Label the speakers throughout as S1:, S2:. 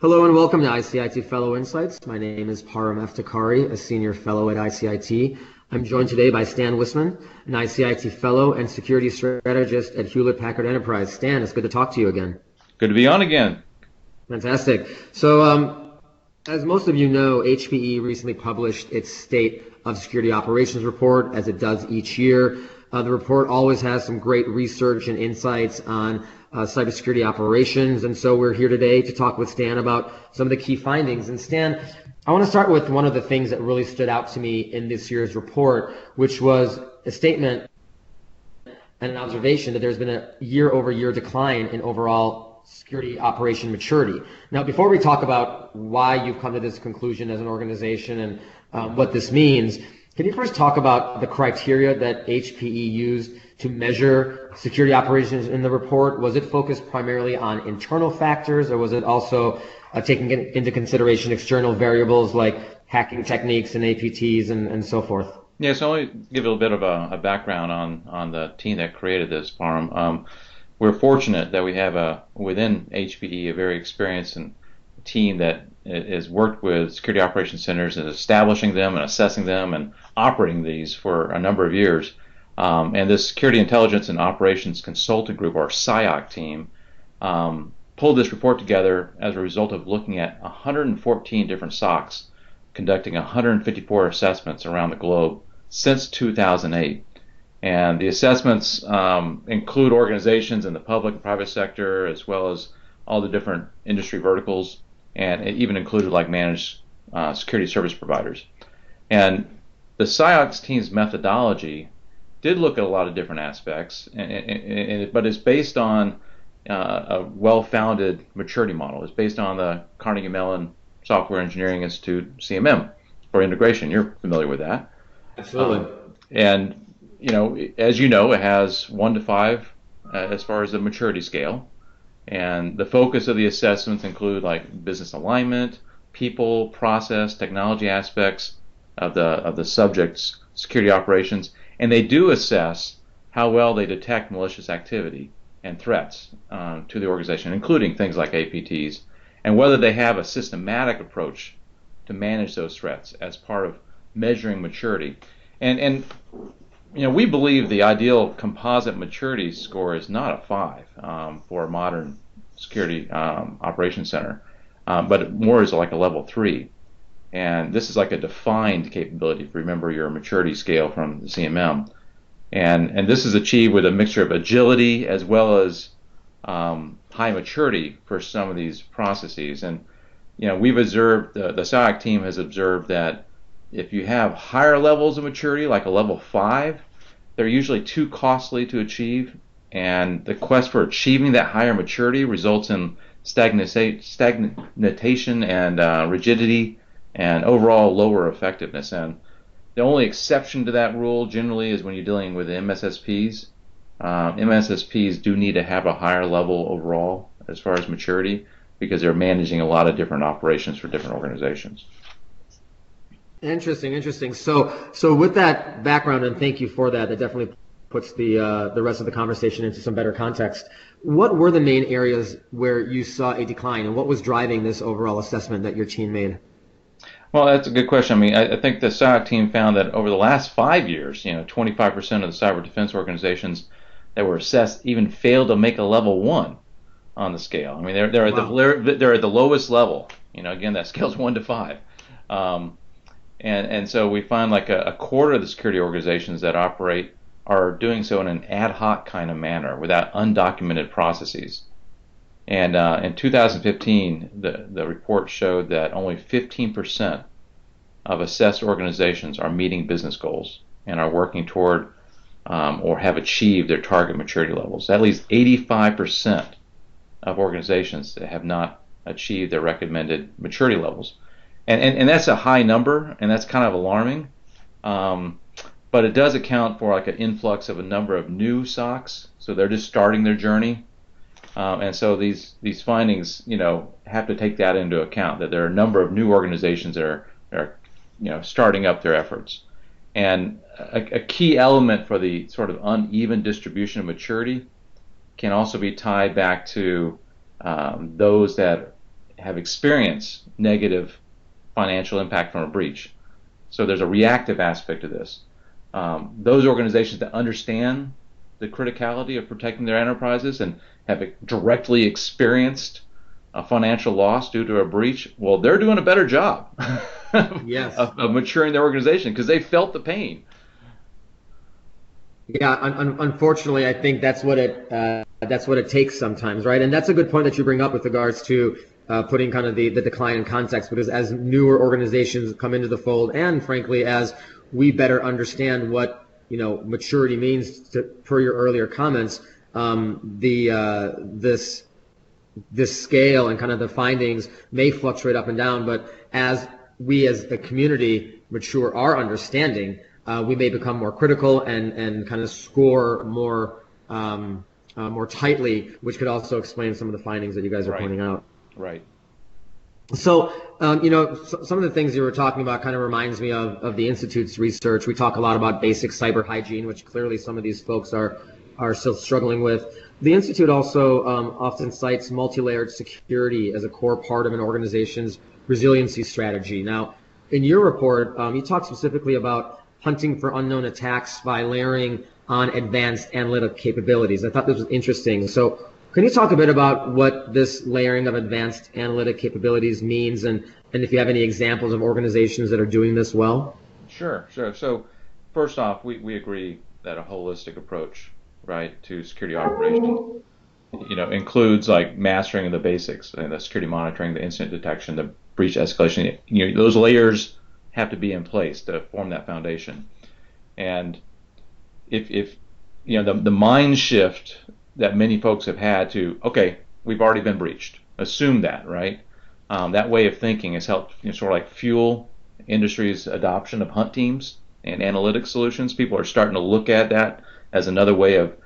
S1: Hello and welcome to ICIT Fellow Insights. My name is Parham Eftekhari, a senior fellow at ICIT. I'm joined today by Stan Wiseman, an ICIT fellow and security strategist at Hewlett Packard Enterprise. Stan, it's good to talk to you again.
S2: Good to be on again.
S1: Fantastic. So, um, as most of you know, HPE recently published its State of Security Operations report, as it does each year. Uh, the report always has some great research and insights on uh, cybersecurity operations. And so we're here today to talk with Stan about some of the key findings. And Stan, I want to start with one of the things that really stood out to me in this year's report, which was a statement and an observation that there's been a year over year decline in overall security operation maturity. Now, before we talk about why you've come to this conclusion as an organization and um, what this means, can you first talk about the criteria that HPE used to measure security operations in the report? Was it focused primarily on internal factors, or was it also uh, taking into consideration external variables like hacking techniques and APTs and, and so forth?
S2: Yeah, so me give a little bit of a, a background on, on the team that created this farm. Um, we're fortunate that we have a within HPE a very experienced and team that has worked with security operations centers and establishing them and assessing them and operating these for a number of years. Um, and this Security Intelligence and Operations Consultant Group, or SIOC team, um, pulled this report together as a result of looking at 114 different SOCs, conducting 154 assessments around the globe since 2008. And the assessments um, include organizations in the public and private sector, as well as all the different industry verticals, and it even included like managed uh, security service providers. And the SIOCs team's methodology did look at a lot of different aspects, and, and, and, but it's based on uh, a well-founded maturity model. It's based on the Carnegie Mellon Software Engineering Institute CMM for integration. You're familiar with that,
S1: absolutely. Um,
S2: and you know, as you know, it has one to five uh, as far as the maturity scale, and the focus of the assessments include like business alignment, people, process, technology aspects of the of the subject's security operations and they do assess how well they detect malicious activity and threats um, to the organization, including things like APTs, and whether they have a systematic approach to manage those threats as part of measuring maturity. And and you know we believe the ideal composite maturity score is not a five um, for a modern security um, operations center, um, but more is like a level three. And this is like a defined capability. If remember your maturity scale from the CMM. And, and this is achieved with a mixture of agility as well as um, high maturity for some of these processes. And you know, we've observed the, the SIOC team has observed that if you have higher levels of maturity, like a level five, they're usually too costly to achieve, and the quest for achieving that higher maturity results in stagnation and uh, rigidity and overall lower effectiveness. And the only exception to that rule generally is when you're dealing with MSSPs. Um, MSSPs do need to have a higher level overall as far as maturity because they're managing a lot of different operations for different organizations.
S1: Interesting, interesting. So, so with that background, and thank you for that. That definitely puts the uh, the rest of the conversation into some better context. What were the main areas where you saw a decline, and what was driving this overall assessment that your team made?
S2: Well, that's a good question. I mean, I, I think the SIOC team found that over the last five years, you know, 25% of the cyber defense organizations that were assessed even failed to make a level one on the scale. I mean, they're they're wow. at the they're at the lowest level. You know, again, that scale's one to five. Um, and and so we find like a, a quarter of the security organizations that operate are doing so in an ad hoc kind of manner without undocumented processes. And uh, in 2015, the, the report showed that only 15% of assessed organizations are meeting business goals and are working toward um, or have achieved their target maturity levels. That leaves 85% of organizations that have not achieved their recommended maturity levels. And, and, and that's a high number, and that's kind of alarming. Um, but it does account for like an influx of a number of new SOCs. So they're just starting their journey um, and so these these findings, you know, have to take that into account that there are a number of new organizations that are, are you know, starting up their efforts. And a, a key element for the sort of uneven distribution of maturity can also be tied back to um, those that have experienced negative financial impact from a breach. So there's a reactive aspect to this. Um, those organizations that understand the criticality of protecting their enterprises and have directly experienced a financial loss due to a breach, well, they're doing a better job
S1: yes.
S2: of, of maturing their organization because they felt the pain.
S1: Yeah, un- un- unfortunately, I think that's what it uh, that's what it takes sometimes, right? And that's a good point that you bring up with regards to uh, putting kind of the, the decline in context, because as newer organizations come into the fold, and frankly, as we better understand what you know maturity means, to, per your earlier comments, um, the uh, this this scale and kind of the findings may fluctuate up and down, but as we as a community mature our understanding uh, we may become more critical and, and kind of score more um, uh, more tightly, which could also explain some of the findings that you guys are
S2: right.
S1: pointing out.
S2: Right.
S1: So, um, you know, so, some of the things you were talking about kind of reminds me of, of the Institute's research. We talk a lot about basic cyber hygiene, which clearly some of these folks are, are still struggling with. The Institute also um, often cites multi-layered security as a core part of an organization's resiliency strategy. Now, in your report, um, you talk specifically about hunting for unknown attacks by layering on advanced analytic capabilities. I thought this was interesting. So can you talk a bit about what this layering of advanced analytic capabilities means and, and if you have any examples of organizations that are doing this well?
S2: Sure, sure. So first off, we, we agree that a holistic approach, right, to security operations, you know, includes like mastering the basics and the security monitoring, the incident detection, the breach escalation. You know, those layers have to be in place to form that foundation. And if, if you know the, the mind shift that many folks have had to, okay, we've already been breached. Assume that, right? Um, that way of thinking has helped you know, sort of like fuel industry's adoption of hunt teams and analytics solutions. People are starting to look at that as another way of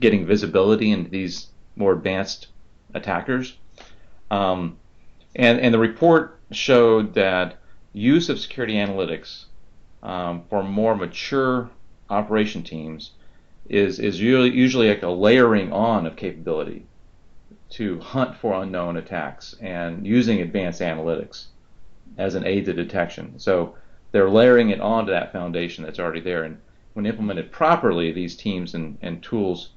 S2: getting visibility into these more advanced attackers. Um, and, and the report showed that use of security analytics um, for more mature operation teams is is usually usually like a layering on of capability to hunt for unknown attacks and using advanced analytics as an aid to detection. So they're layering it onto that foundation that's already there. And when implemented properly, these teams and, and tools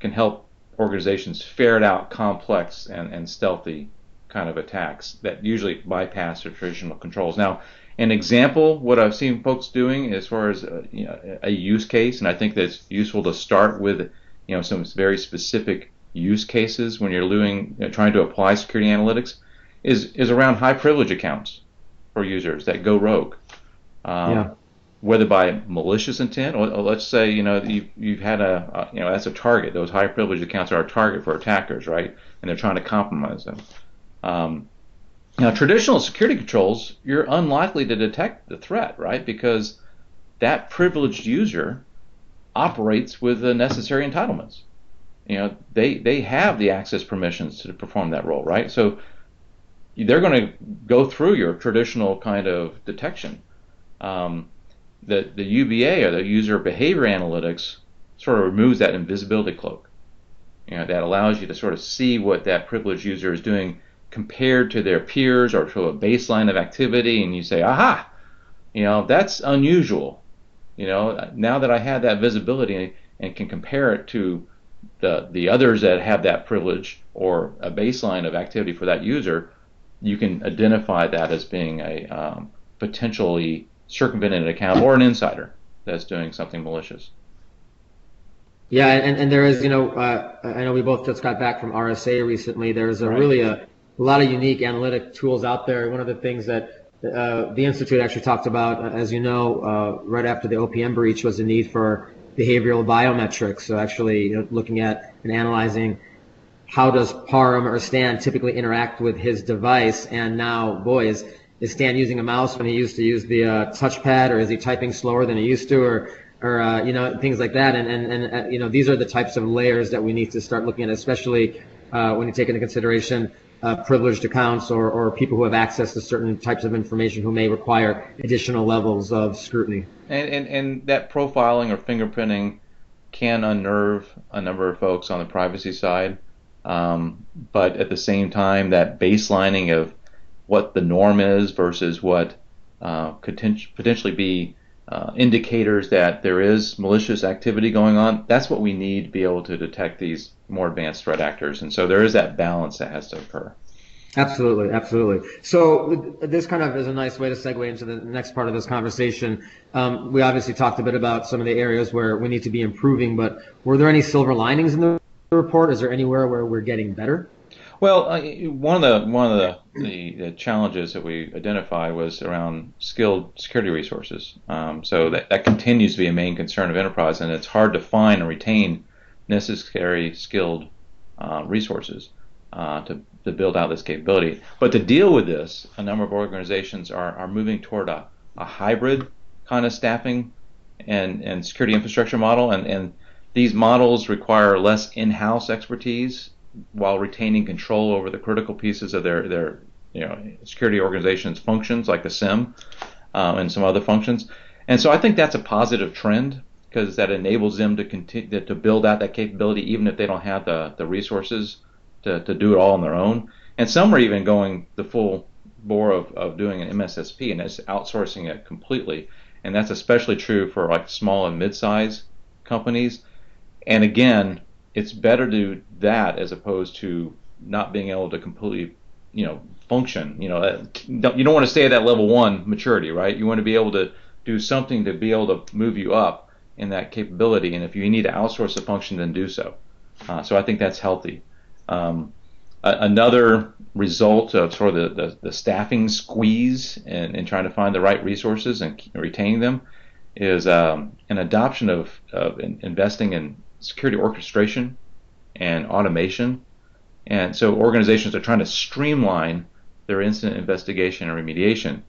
S2: can help organizations ferret out complex and, and stealthy kind of attacks that usually bypass their traditional controls. Now, an example, what I've seen folks doing as far as a, uh, you know, a use case, and I think that's useful to start with, you know, some very specific use cases when you're doing, you know, trying to apply security analytics, is is around high privilege accounts for users that go rogue. Um, yeah. Whether by malicious intent, or, or, let's say you know you've, you've had a, a you know that's a target. Those high privilege accounts are a target for attackers, right? And they're trying to compromise them. Um, now, traditional security controls, you're unlikely to detect the threat, right? Because that privileged user operates with the necessary entitlements. You know, they they have the access permissions to perform that role, right? So they're going to go through your traditional kind of detection. Um, the the UBA or the user behavior analytics sort of removes that invisibility cloak. You know, that allows you to sort of see what that privileged user is doing compared to their peers or to a baseline of activity, and you say, aha, you know, that's unusual. You know, now that I have that visibility and can compare it to the the others that have that privilege or a baseline of activity for that user, you can identify that as being a um, potentially circumvented account or an insider that's doing something malicious.
S1: Yeah, and, and there is, you know, uh, I know we both just got back from RSA recently. There's a right. really a a lot of unique analytic tools out there. One of the things that uh, the institute actually talked about, uh, as you know, uh, right after the OPM breach, was the need for behavioral biometrics. So actually, you know, looking at and analyzing how does Parham or Stan typically interact with his device, and now, boy, is, is Stan using a mouse when he used to use the uh, touchpad, or is he typing slower than he used to, or or uh, you know things like that. And and and uh, you know these are the types of layers that we need to start looking at, especially when you take into consideration uh, privileged accounts or, or people who have access to certain types of information who may require additional levels of scrutiny.
S2: And, and, and that profiling or fingerprinting can unnerve a number of folks on the privacy side. Um, but at the same time, that baselining of what the norm is versus what uh, could potentially be uh, indicators that there is malicious activity going on, that's what we need to be able to detect these more advanced threat actors. And so there is that balance that has to occur.
S1: Absolutely, absolutely. So this kind of is a nice way to segue into the next part of this conversation. Um, we obviously talked a bit about some of the areas where we need to be improving, but were there any silver linings in the report? Is there anywhere where we're getting better?
S2: Well, uh, one of the one of the, the, the, challenges that we identified was around skilled security resources. Um, so that, that continues to be a main concern of enterprise, and it's hard to find and retain necessary skilled uh, resources uh, to to build out this capability. But to deal with this, a number of organizations are, are moving toward a, a hybrid kind of staffing and, and security infrastructure model, and, and these models require less in-house expertise while retaining control over the critical pieces of their, their you know, security organization's functions, like the SIEM um, and some other functions. And so I think that's a positive trend because that enables them to continue to build out that capability even if they don't have the, the resources to, to do it all on their own. And some are even going the full bore of, of doing an MSSP and it's outsourcing it completely. And that's especially true for like small and mid-size companies. And again, it's better to do that as opposed to not being able to completely, you know, function. You know, you don't want to stay at that level one maturity, right? You want to be able to do something to be able to move you up in that capability. And if you need to outsource a function, then do so. Uh, so I think that's healthy. Um, another result of sort of the, the, the staffing squeeze and, and, trying to find the right resources and retaining them is um, an adoption of, of investing in security orchestration and automation. And so organizations are trying to streamline their incident investigation and remediation.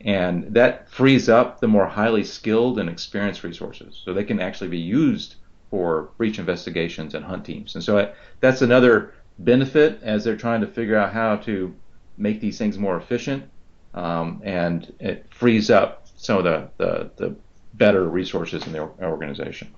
S2: And that frees up the more highly skilled and experienced resources so they can actually be used for breach investigations and hunt teams. And so I, that's another benefit as they're trying to figure out how to make these things more efficient, um, and it frees up some of the, the, the better resources in the organization.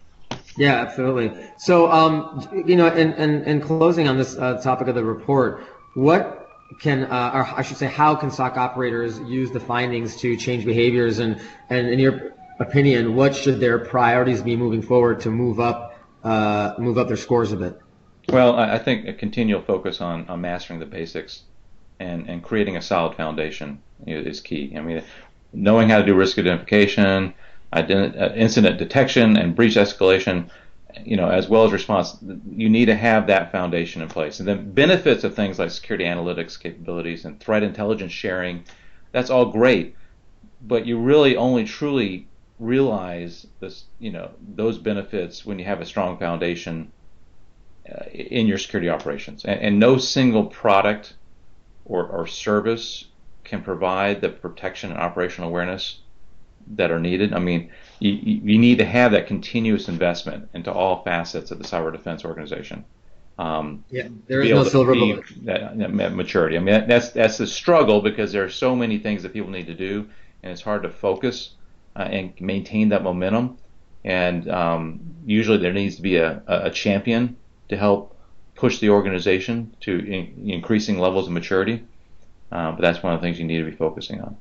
S1: Yeah, absolutely. So, um, you know, in, in, in, closing on this uh, topic of the report, what can, uh, or I should say, how can SOC operators use the findings to change behaviors? And, and in your opinion, what should their priorities be moving forward to move up, uh, move up their scores a bit?
S2: Well, I think a continual focus on, on mastering the basics and, and creating a solid foundation is key. I mean, knowing how to do risk identification, ident- uh, incident detection, and breach escalation, you know, as well as response, you need to have that foundation in place. And then benefits of things like security analytics capabilities and threat intelligence sharing, that's all great. But you really only truly realize this, you know, those benefits when you have a strong foundation uh, in your security operations. And, and no single product or, or, service can provide the protection and operational awareness that are needed. I mean, you, you need to have that continuous investment into all facets of the cyber defense organization.
S1: Um, yeah, there is no silver bullet.
S2: That, that, maturity. I mean, that's that's the struggle because there are so many things that people need to do, and it's hard to focus uh, and maintain that momentum. And um, usually there needs to be a, a champion to help push the organization to in, increasing levels of maturity. Uh, but that's one of the things you need to be focusing on.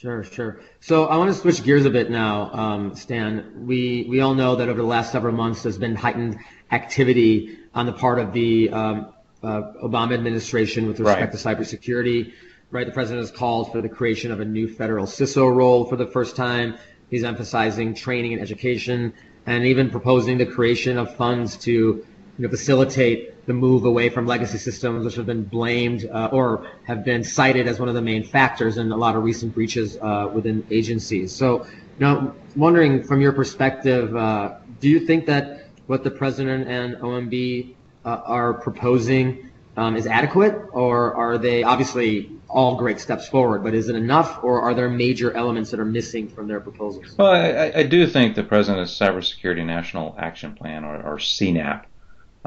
S1: Sure, sure. So I want to switch gears a bit now, um, Stan. We we all know that over the last several months there's been heightened activity on the part of the um, uh, Obama administration with respect right. to cybersecurity. Right, the president has called for the creation of a new federal CISO role for the first time. He's emphasizing training and education, and even proposing the creation of funds to you know, facilitate the move away from legacy systems, which have been blamed uh, or have been cited as one of the main factors in a lot of recent breaches uh, within agencies. So, now, wondering from your perspective, uh, do you think that what the president and OMB uh, are proposing um, is adequate, or are they obviously all great steps forward, but is it enough, or are there major elements that are missing from their proposals?
S2: Well, I, I do think the President's Cybersecurity National Action Plan, or, or CNAP,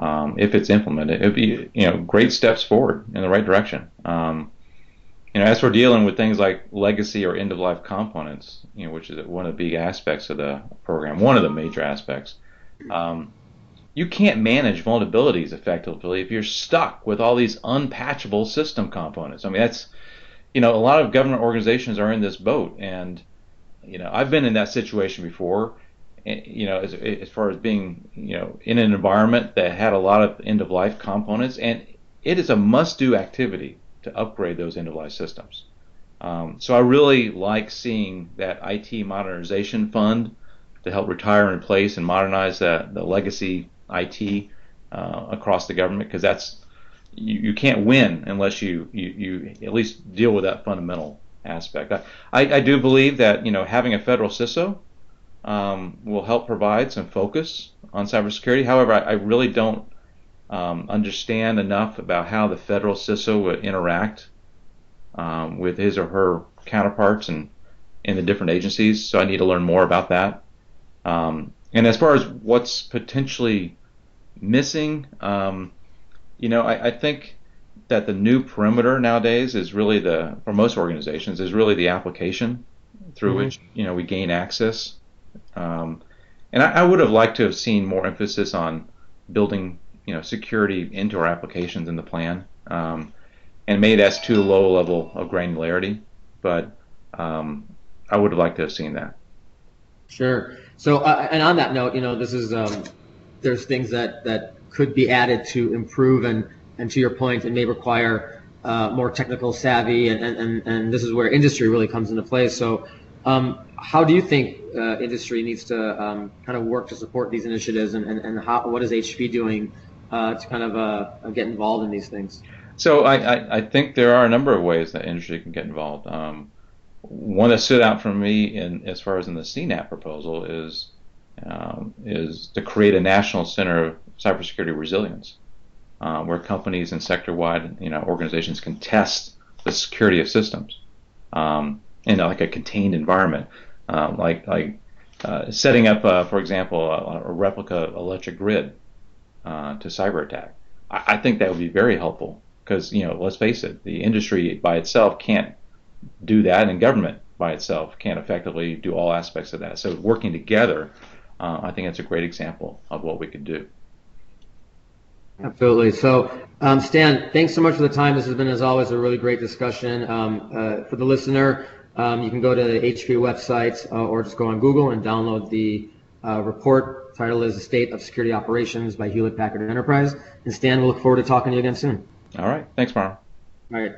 S2: um, if it's implemented, it'd be you know great steps forward in the right direction. Um, you know, as we're dealing with things like legacy or end of life components, you know, which is one of the big aspects of the program, one of the major aspects. Um, you can't manage vulnerabilities effectively if you're stuck with all these unpatchable system components. I mean, that's, you know, a lot of government organizations are in this boat. And, you know, I've been in that situation before, you know, as, as far as being, you know, in an environment that had a lot of end of life components. And it is a must do activity to upgrade those end of life systems. Um, so I really like seeing that IT modernization fund to help retire and replace and modernize the, the legacy IT uh, across the government because that's you, you can't win unless you, you, you at least deal with that fundamental aspect. I, I, I do believe that you know having a federal CISO um, will help provide some focus on cybersecurity. However, I, I really don't um, understand enough about how the federal CISO would interact um, with his or her counterparts and in the different agencies. So I need to learn more about that. Um, and as far as what's potentially missing, um, you know, I, I, think that the new perimeter nowadays is really the, for most organizations, is really the application through mm-hmm. which you know we gain access. Um, and I, I, would have liked to have seen more emphasis on building you know security into our applications in the plan, um, and maybe that's too low a level of granularity. But um, I would have liked to have seen that.
S1: Sure. So, uh, and on that note, you know, this is um, there's things that that could be added to improve, and and to your point, it may require uh, more technical savvy, and, and and this is where industry really comes into play. So, um, how do you think uh, industry needs to um, kind of work to support these initiatives, and and, and how what is HP doing uh, to kind of uh, get involved in these things?
S2: So, I, I, I think there are a number of ways that industry can get involved. Um, one that stood out for me in as far as in the CNAP proposal is um, is to create a national center of cybersecurity resilience, uh, where companies and sector-wide you know organizations can test the security of systems um, in like a contained environment, um, like like uh, setting up, uh, for example, a, a, replica electric grid uh, to cyber attack. I, I think that would be very helpful because you know let's face it, the industry by itself can't do that, and government by itself can't effectively do all aspects of that. So working together, uh, I think that's a great example of what we could do.
S1: Absolutely. So, um, Stan, thanks so much for the time. This has been, as always, a really great discussion. Um, uh, for the listener, um, you can go to the HP website uh, or just go on Google and download the uh, report. Title is "The State of Security Operations" by Hewlett Packard Enterprise. And Stan, we'll look forward to talking to you again soon.
S2: All right. Thanks, Marlon.
S1: All right.